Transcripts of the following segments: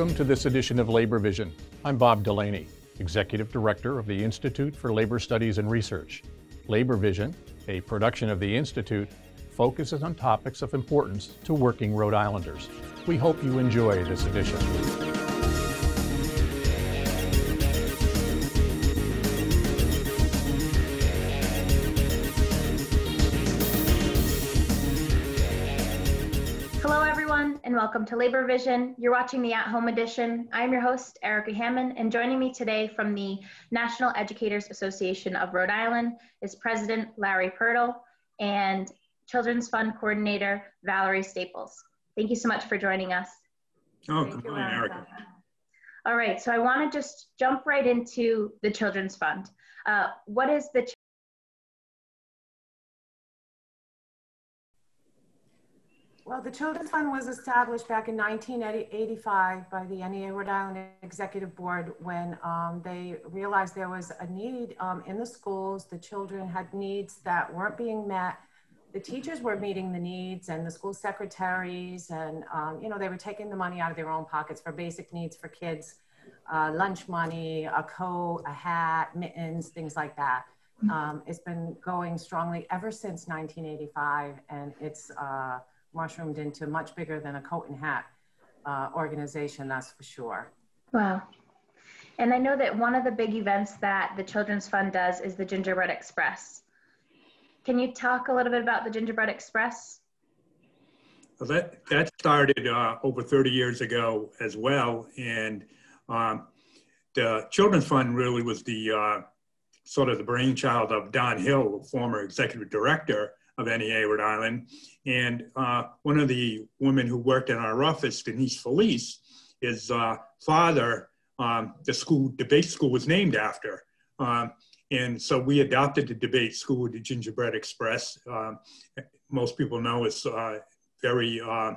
Welcome to this edition of Labor Vision. I'm Bob Delaney, Executive Director of the Institute for Labor Studies and Research. Labor Vision, a production of the Institute, focuses on topics of importance to working Rhode Islanders. We hope you enjoy this edition. Welcome to Labor Vision. You're watching the At Home Edition. I'm your host, Erica Hammond, and joining me today from the National Educators Association of Rhode Island is President Larry Purtill and Children's Fund Coordinator Valerie Staples. Thank you so much for joining us. Oh, good morning, Erica. All right, so I want to just jump right into the Children's Fund. Uh, what is the Well, the Children's Fund was established back in 1985 by the NEA Rhode Island Executive Board when um, they realized there was a need um, in the schools. The children had needs that weren't being met. The teachers were meeting the needs, and the school secretaries, and um, you know, they were taking the money out of their own pockets for basic needs for kids, uh, lunch money, a coat, a hat, mittens, things like that. Mm-hmm. Um, it's been going strongly ever since 1985, and it's uh, mushroomed into much bigger than a coat and hat uh, organization, that's for sure. Wow. And I know that one of the big events that the Children's Fund does is the Gingerbread Express. Can you talk a little bit about the Gingerbread Express? Well, that, that started uh, over 30 years ago as well. And um, the Children's Fund really was the uh, sort of the brainchild of Don Hill, former executive director of NEA Rhode Island. And uh, one of the women who worked in our office, Denise Felice, his uh, father, um, the school D'Abate school was named after. Um, and so we adopted the D'Abate school, the Gingerbread Express. Um, most people know it's uh, very uh,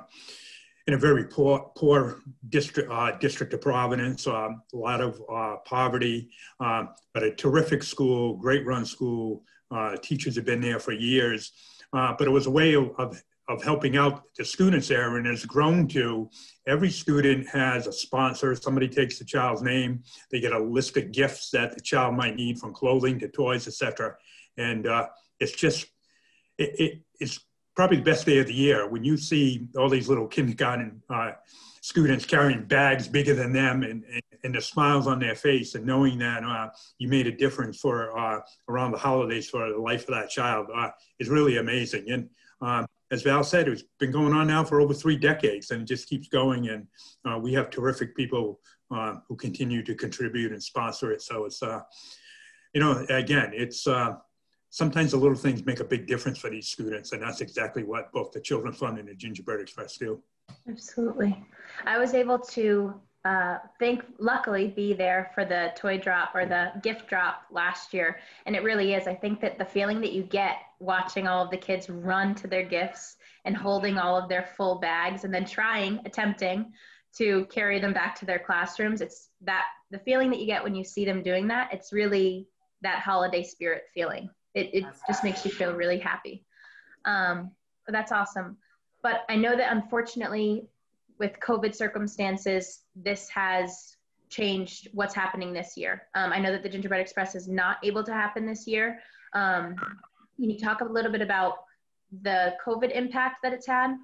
in a very poor, poor district, uh, district of Providence, um, a lot of uh, poverty, but a terrific school, great run school. Uh, teachers have been there for years. Uh, but it was a way of, of, of, helping out the students there and has grown to every student has a sponsor. Somebody takes the child's name. They get a list of gifts that the child might need from clothing to toys, etc. And uh, it's just, it, it, it's probably the best day of the year when you see all these little kindergarten uh, students carrying bags bigger than them and, and, the smiles on their face and knowing that uh, you made a difference for uh, around the holidays for the life of that child uh, is really amazing. And um, as Val said, it's been going on now for over three decades and it just keeps going. And uh, we have terrific people uh, who continue to contribute and sponsor it. So it's, you know, again, it's, sometimes the little things make a big difference for these students, and that's exactly what both the Children's Fund and the Gingerbread Express do. Absolutely. I was able to uh, think, luckily, be there for the toy drop or the gift drop last year. And it really is. I think that the feeling that you get watching all of the kids run to their gifts and holding all of their full bags and then trying, attempting to carry them back to their classrooms, it's that the feeling that you get when you see them doing that, it's really that holiday spirit feeling. It, it just makes you feel really happy. Um, that's awesome. But I know that unfortunately, with COVID circumstances, this has changed what's happening this year. Um, I know that the Gingerbread Express is not able to happen this year. Um, can you talk a little bit about the COVID impact that it's had?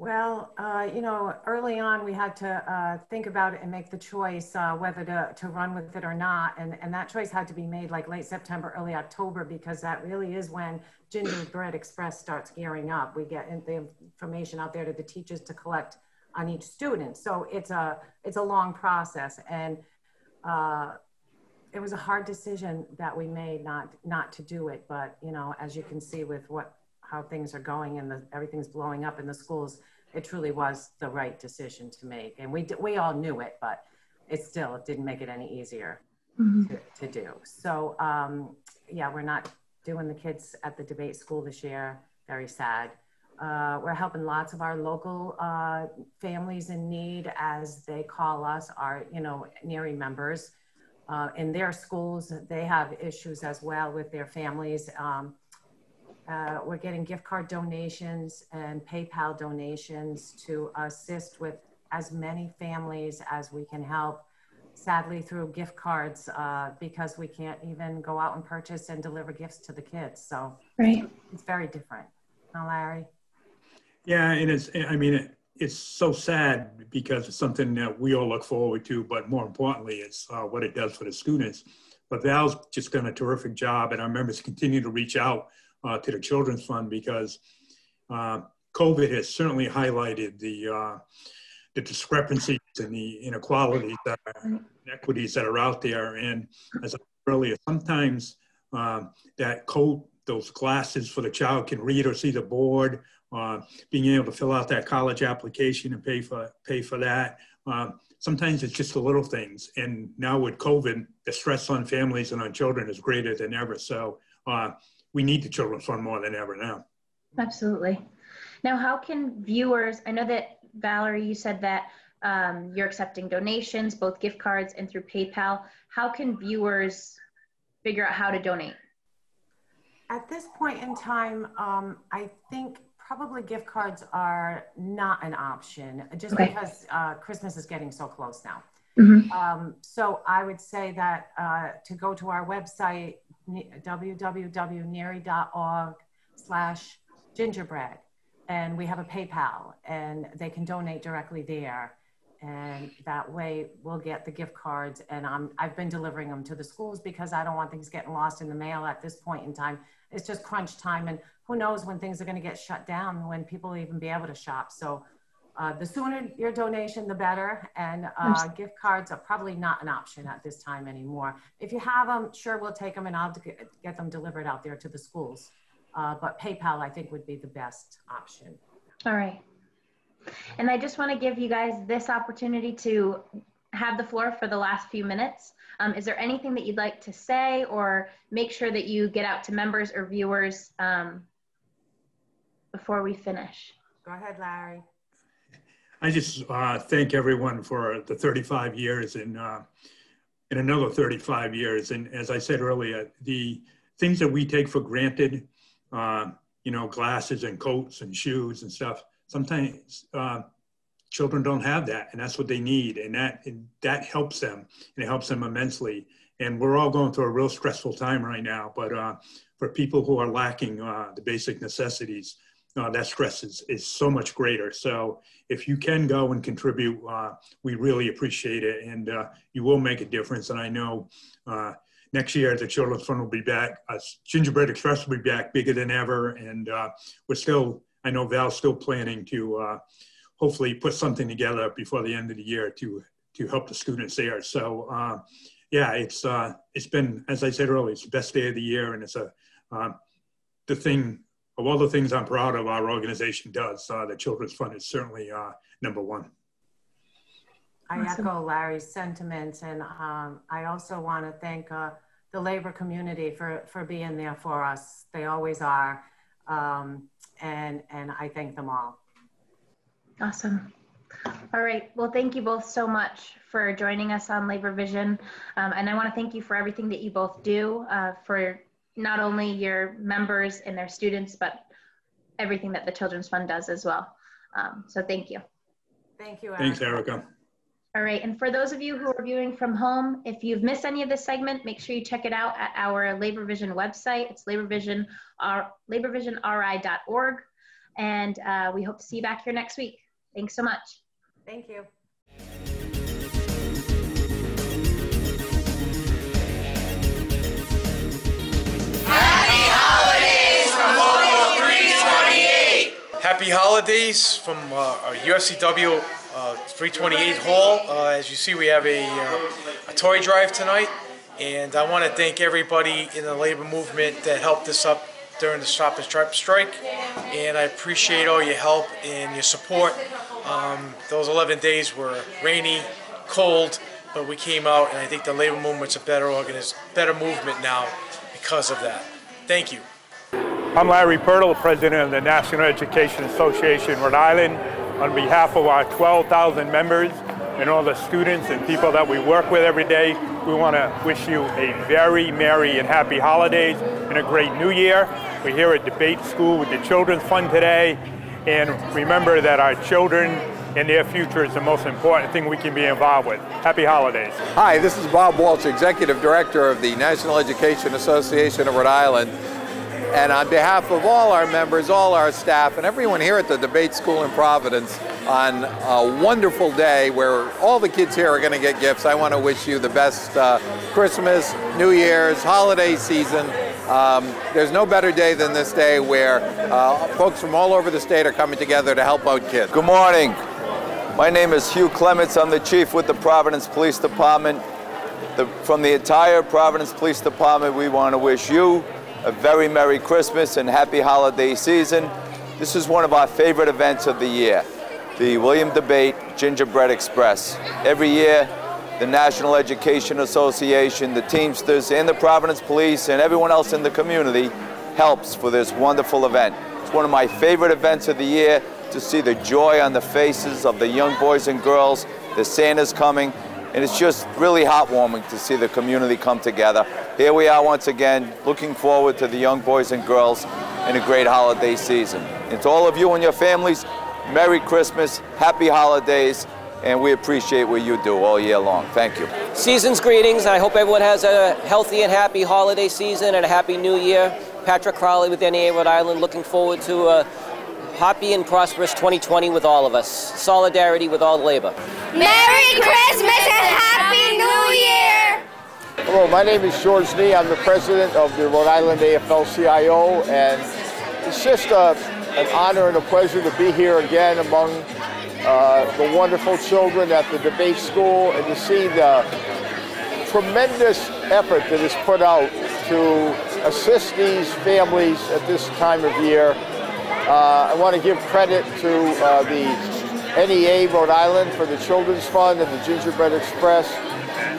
Well, uh, you know, early on we had to uh, think about it and make the choice uh, whether to, to run with it or not. And, and that choice had to be made like late September, early October, because that really is when Gingerbread Express starts gearing up. We get the information out there to the teachers to collect on each student. So it's a, it's a long process. And uh, it was a hard decision that we made not, not to do it. But, you know, as you can see with what how things are going and the, everything's blowing up in the schools, it truly was the right decision to make. And we, we all knew it, but it still it didn't make it any easier mm-hmm. to, to do. So um, yeah, we're not doing the kids at the D'Abate school this year. Very sad. Uh, we're helping lots of our local uh, families in need as they call us, our, you know, NERI members. Uh, in their schools, they have issues as well with their families. Um, uh, we're getting gift card donations and PayPal donations to assist with as many families as we can help. Sadly, through gift cards, uh, because we can't even go out and purchase and deliver gifts to the kids. So Right. it's very different. Now, Larry? Yeah, and it's, I mean, it, it's so sad because it's something that we all look forward to, but more importantly, it's uh, what it does for the students. But Val's just done a terrific job, and our members continue to reach out uh, to the Children's Fund because uh, COVID has certainly highlighted the uh, the discrepancies and the inequalities that are, inequities that are out there. And as I said earlier, sometimes um, that coat, those glasses for the child can read or see the board, uh, being able to fill out that college application and pay for pay for that. Sometimes it's just the little things. And now with COVID, the stress on families and on children is greater than ever. So uh, we need the children's fund more than ever now. Absolutely. Now, how can viewers, I know that Valerie, you said that um, you're accepting donations, both gift cards and through PayPal. How can viewers figure out how to donate? At this point in time, um, I think probably gift cards are not an option just Okay. because uh, Christmas is getting so close now. Mhm. Um, so I would say that uh, to go to our website, ne- www.neari.org slash gingerbread. And we have a PayPal and they can donate directly there. And that way we'll get the gift cards. And I'm, I've been delivering them to the schools because I don't want things getting lost in the mail at this point in time. It's just crunch time. And who knows when things are going to get shut down, when people even be able to shop. So uh, the sooner your donation, the better. And uh, gift cards are probably not an option at this time anymore. If you have them, sure, we'll take them and I'll get, get them delivered out there to the schools. Uh, but PayPal, I think, would be the best option. All right. And I just want to give you guys this opportunity to have the floor for the last few minutes. Um, is there anything that you'd like to say or make sure that you get out to members or viewers um, before we finish? Go ahead, Larry. I just uh, thank everyone for the 35 years and uh, and another 35 years. And as I said earlier, the things that we take for granted, uh, you know, glasses and coats and shoes and stuff. Sometimes uh, children don't have that, and that's what they need, and that and that helps them, and it helps them immensely. And we're all going through a real stressful time right now, but uh, for people who are lacking uh, the basic necessities, uh, that stress is, is so much greater. So if you can go and contribute, uh, we really appreciate it, and uh, you will make a difference. And I know uh, next year the Children's Fund will be back. Uh, Gingerbread Express will be back bigger than ever, and uh, we're still. I know Val's still planning to hopefully put something together before the end of the year to to help the students there. So yeah, it's it's been as I said earlier, it's the best day of the year, and it's a the thing of all the things I'm proud of our organization does. Uh, the Children's Fund is certainly uh, number one. I Awesome. echo Larry's sentiments, and um, I also want to thank uh, the labor community for, for being there for us. They always are, um, and and I thank them all. Awesome. All right. Well, thank you both so much for joining us on Labor Vision. Um, and I want to thank you for everything that you both do uh, for not only your members and their students, but everything that the Children's Fund does as well. Um, so thank you. Thank you. Erica. Thanks, Erica. Erica. All right. And for those of you who are viewing from home, if you've missed any of this segment, make sure you check it out at our Labor Vision website. It's laborvision, uh, laborvisionri.org. And uh, we hope to see you back here next week. Thanks so much. Thank you. Holidays from uh, our UFCW uh, 328 Hall. Uh, as you see, we have a, uh, a toy drive tonight, and I want to thank everybody in the labor movement that helped us up during the Stop and Shop strike, and I appreciate all your help and your support. Um, those 11 days were rainy, cold, but we came out, and I think the labor movement's a better organiz- better movement now because of that. Thank you. I'm Larry Purtill, President of the National Education Association Rhode Island. On behalf of our 12,000 members, and all the students and people that we work with every day, we want to wish you a very merry and happy holidays and a great new year. We're here at D'Abate School with the Children's Fund today, and remember that our children and their future is the most important thing we can be involved with. Happy holidays. Hi, this is Bob Walsh, Executive Director of the National Education Association of Rhode Island. And on behalf of all our members, all our staff, and everyone here at the D'Abate School in Providence, on a wonderful day where all the kids here are going to get gifts, I want to wish you the best uh, Christmas, New Year's, holiday season. Um, there's no better day than this day where uh, folks from all over the state are coming together to help out kids. Good morning. My name is Hugh Clements. I'm the chief with the Providence Police Department. The, from the entire Providence Police Department, we want to wish you a very Merry Christmas and Happy Holiday season. This is one of our favorite events of the year, the William D'Abate Gingerbread Express. Every year, the National Education Association, the Teamsters, and the Providence Police, and everyone else in the community helps for this wonderful event. It's one of my favorite events of the year to see the joy on the faces of the young boys and girls, the Santa's coming, and it's just really heartwarming to see the community come together. Here we are once again, looking forward to the young boys and girls in a great holiday season. And to all of you and your families, Merry Christmas, Happy Holidays, and we appreciate what you do all year long. Thank you. Season's greetings. I hope everyone has a healthy and happy holiday season and a happy new year. Patrick Crowley with NEA Rhode Island, looking forward to a happy and prosperous 2020 with all of us. Solidarity with all labor. Merry Christmas and Happy New Year! Hello, my name is George Nee. I'm the president of the Rhode Island AFL-CIO, and it's just a, an honor and a pleasure to be here again among uh, the wonderful children at the D'Abate school and to see the tremendous effort that is put out to assist these families at this time of year uh, I want to give credit to uh, the NEA Rhode Island for the Children's Fund and the Gingerbread Express.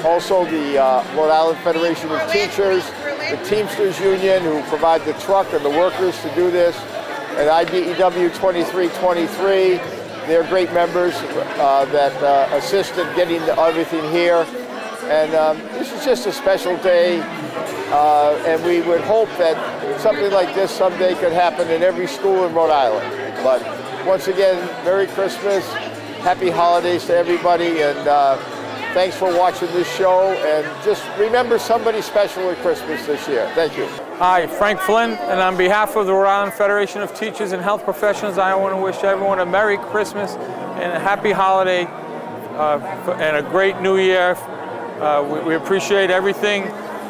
Also the uh, Rhode Island Federation of Teachers, the Teamsters Union who provide the truck and the workers to do this, and IBEW 2323. They're great members uh, that uh, assist in getting everything here. And um, this is just a special day, uh, and we would hope that something like this someday could happen in every school in Rhode Island. But once again, Merry Christmas, Happy Holidays to everybody, and uh, thanks for watching this show. And just remember somebody special at Christmas this year. Thank you. Hi, Frank Flynn, and on behalf of the Rhode Island Federation of Teachers and Health Professionals, I want to wish everyone a Merry Christmas and a Happy Holiday uh, and a great New Year. Uh, we, we appreciate everything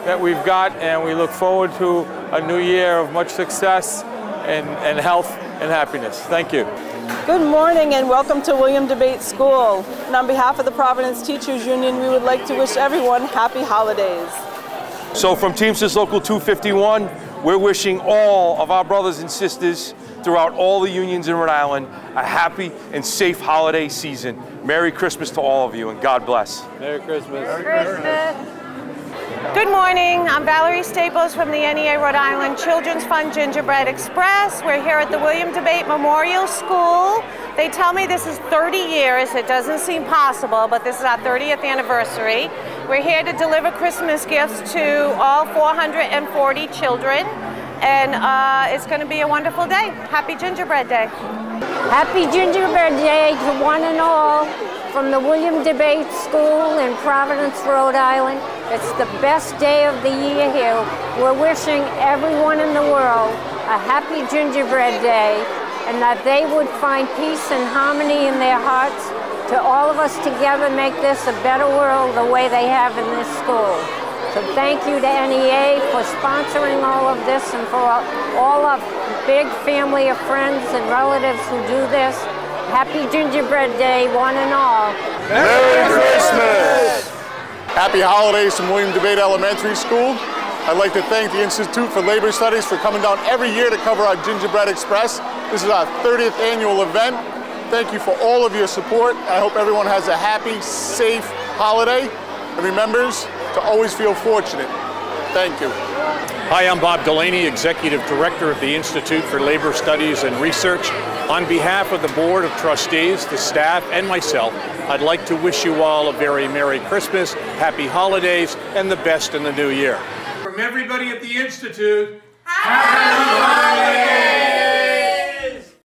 that we've got, and we look forward to a new year of much success and, and health and happiness. Thank you. Good morning and welcome to William D'Abate School. And on behalf of the Providence Teachers Union, we would like to wish everyone happy holidays. So from Teamsters Local 251, we're wishing all of our brothers and sisters throughout all the unions in Rhode Island a happy and safe holiday season. Merry Christmas to all of you and God bless. Merry Christmas. Merry Christmas. Good morning. I'm Valerie Staples from the NEA Rhode Island Children's Fund Gingerbread Express. We're here at the William D'Abate Memorial School. They tell me this is 30 years. It doesn't seem possible, but this is our 30th anniversary. We're here to deliver Christmas gifts to all 440 children, and uh, it's going to be a wonderful day. Happy Gingerbread Day. Happy Gingerbread Day to one and all from the William D'Abate School in Providence, Rhode Island. It's the best day of the year here. We're wishing everyone in the world a happy gingerbread day and that they would find peace and harmony in their hearts to all of us together make this a better world the way they have in this school. So thank you to NEA for sponsoring all of this and for all of big family of friends and relatives who do this. Happy Gingerbread Day, one and all. Merry Christmas! Happy holidays from William D'Abate Elementary School. I'd like to thank the Institute for Labor Studies for coming down every year to cover our Gingerbread Express. This is our 30th annual event. Thank you for all of your support. I hope everyone has a happy, safe holiday and remembers to always feel fortunate. Thank you. Hi, I'm Bob Delaney, Executive Director of the Institute for Labor Studies and Research. On behalf of the Board of Trustees, the staff, and myself, I'd like to wish you all a very Merry Christmas, Happy Holidays, and the best in the new year. From everybody at the Institute, Happy Holidays!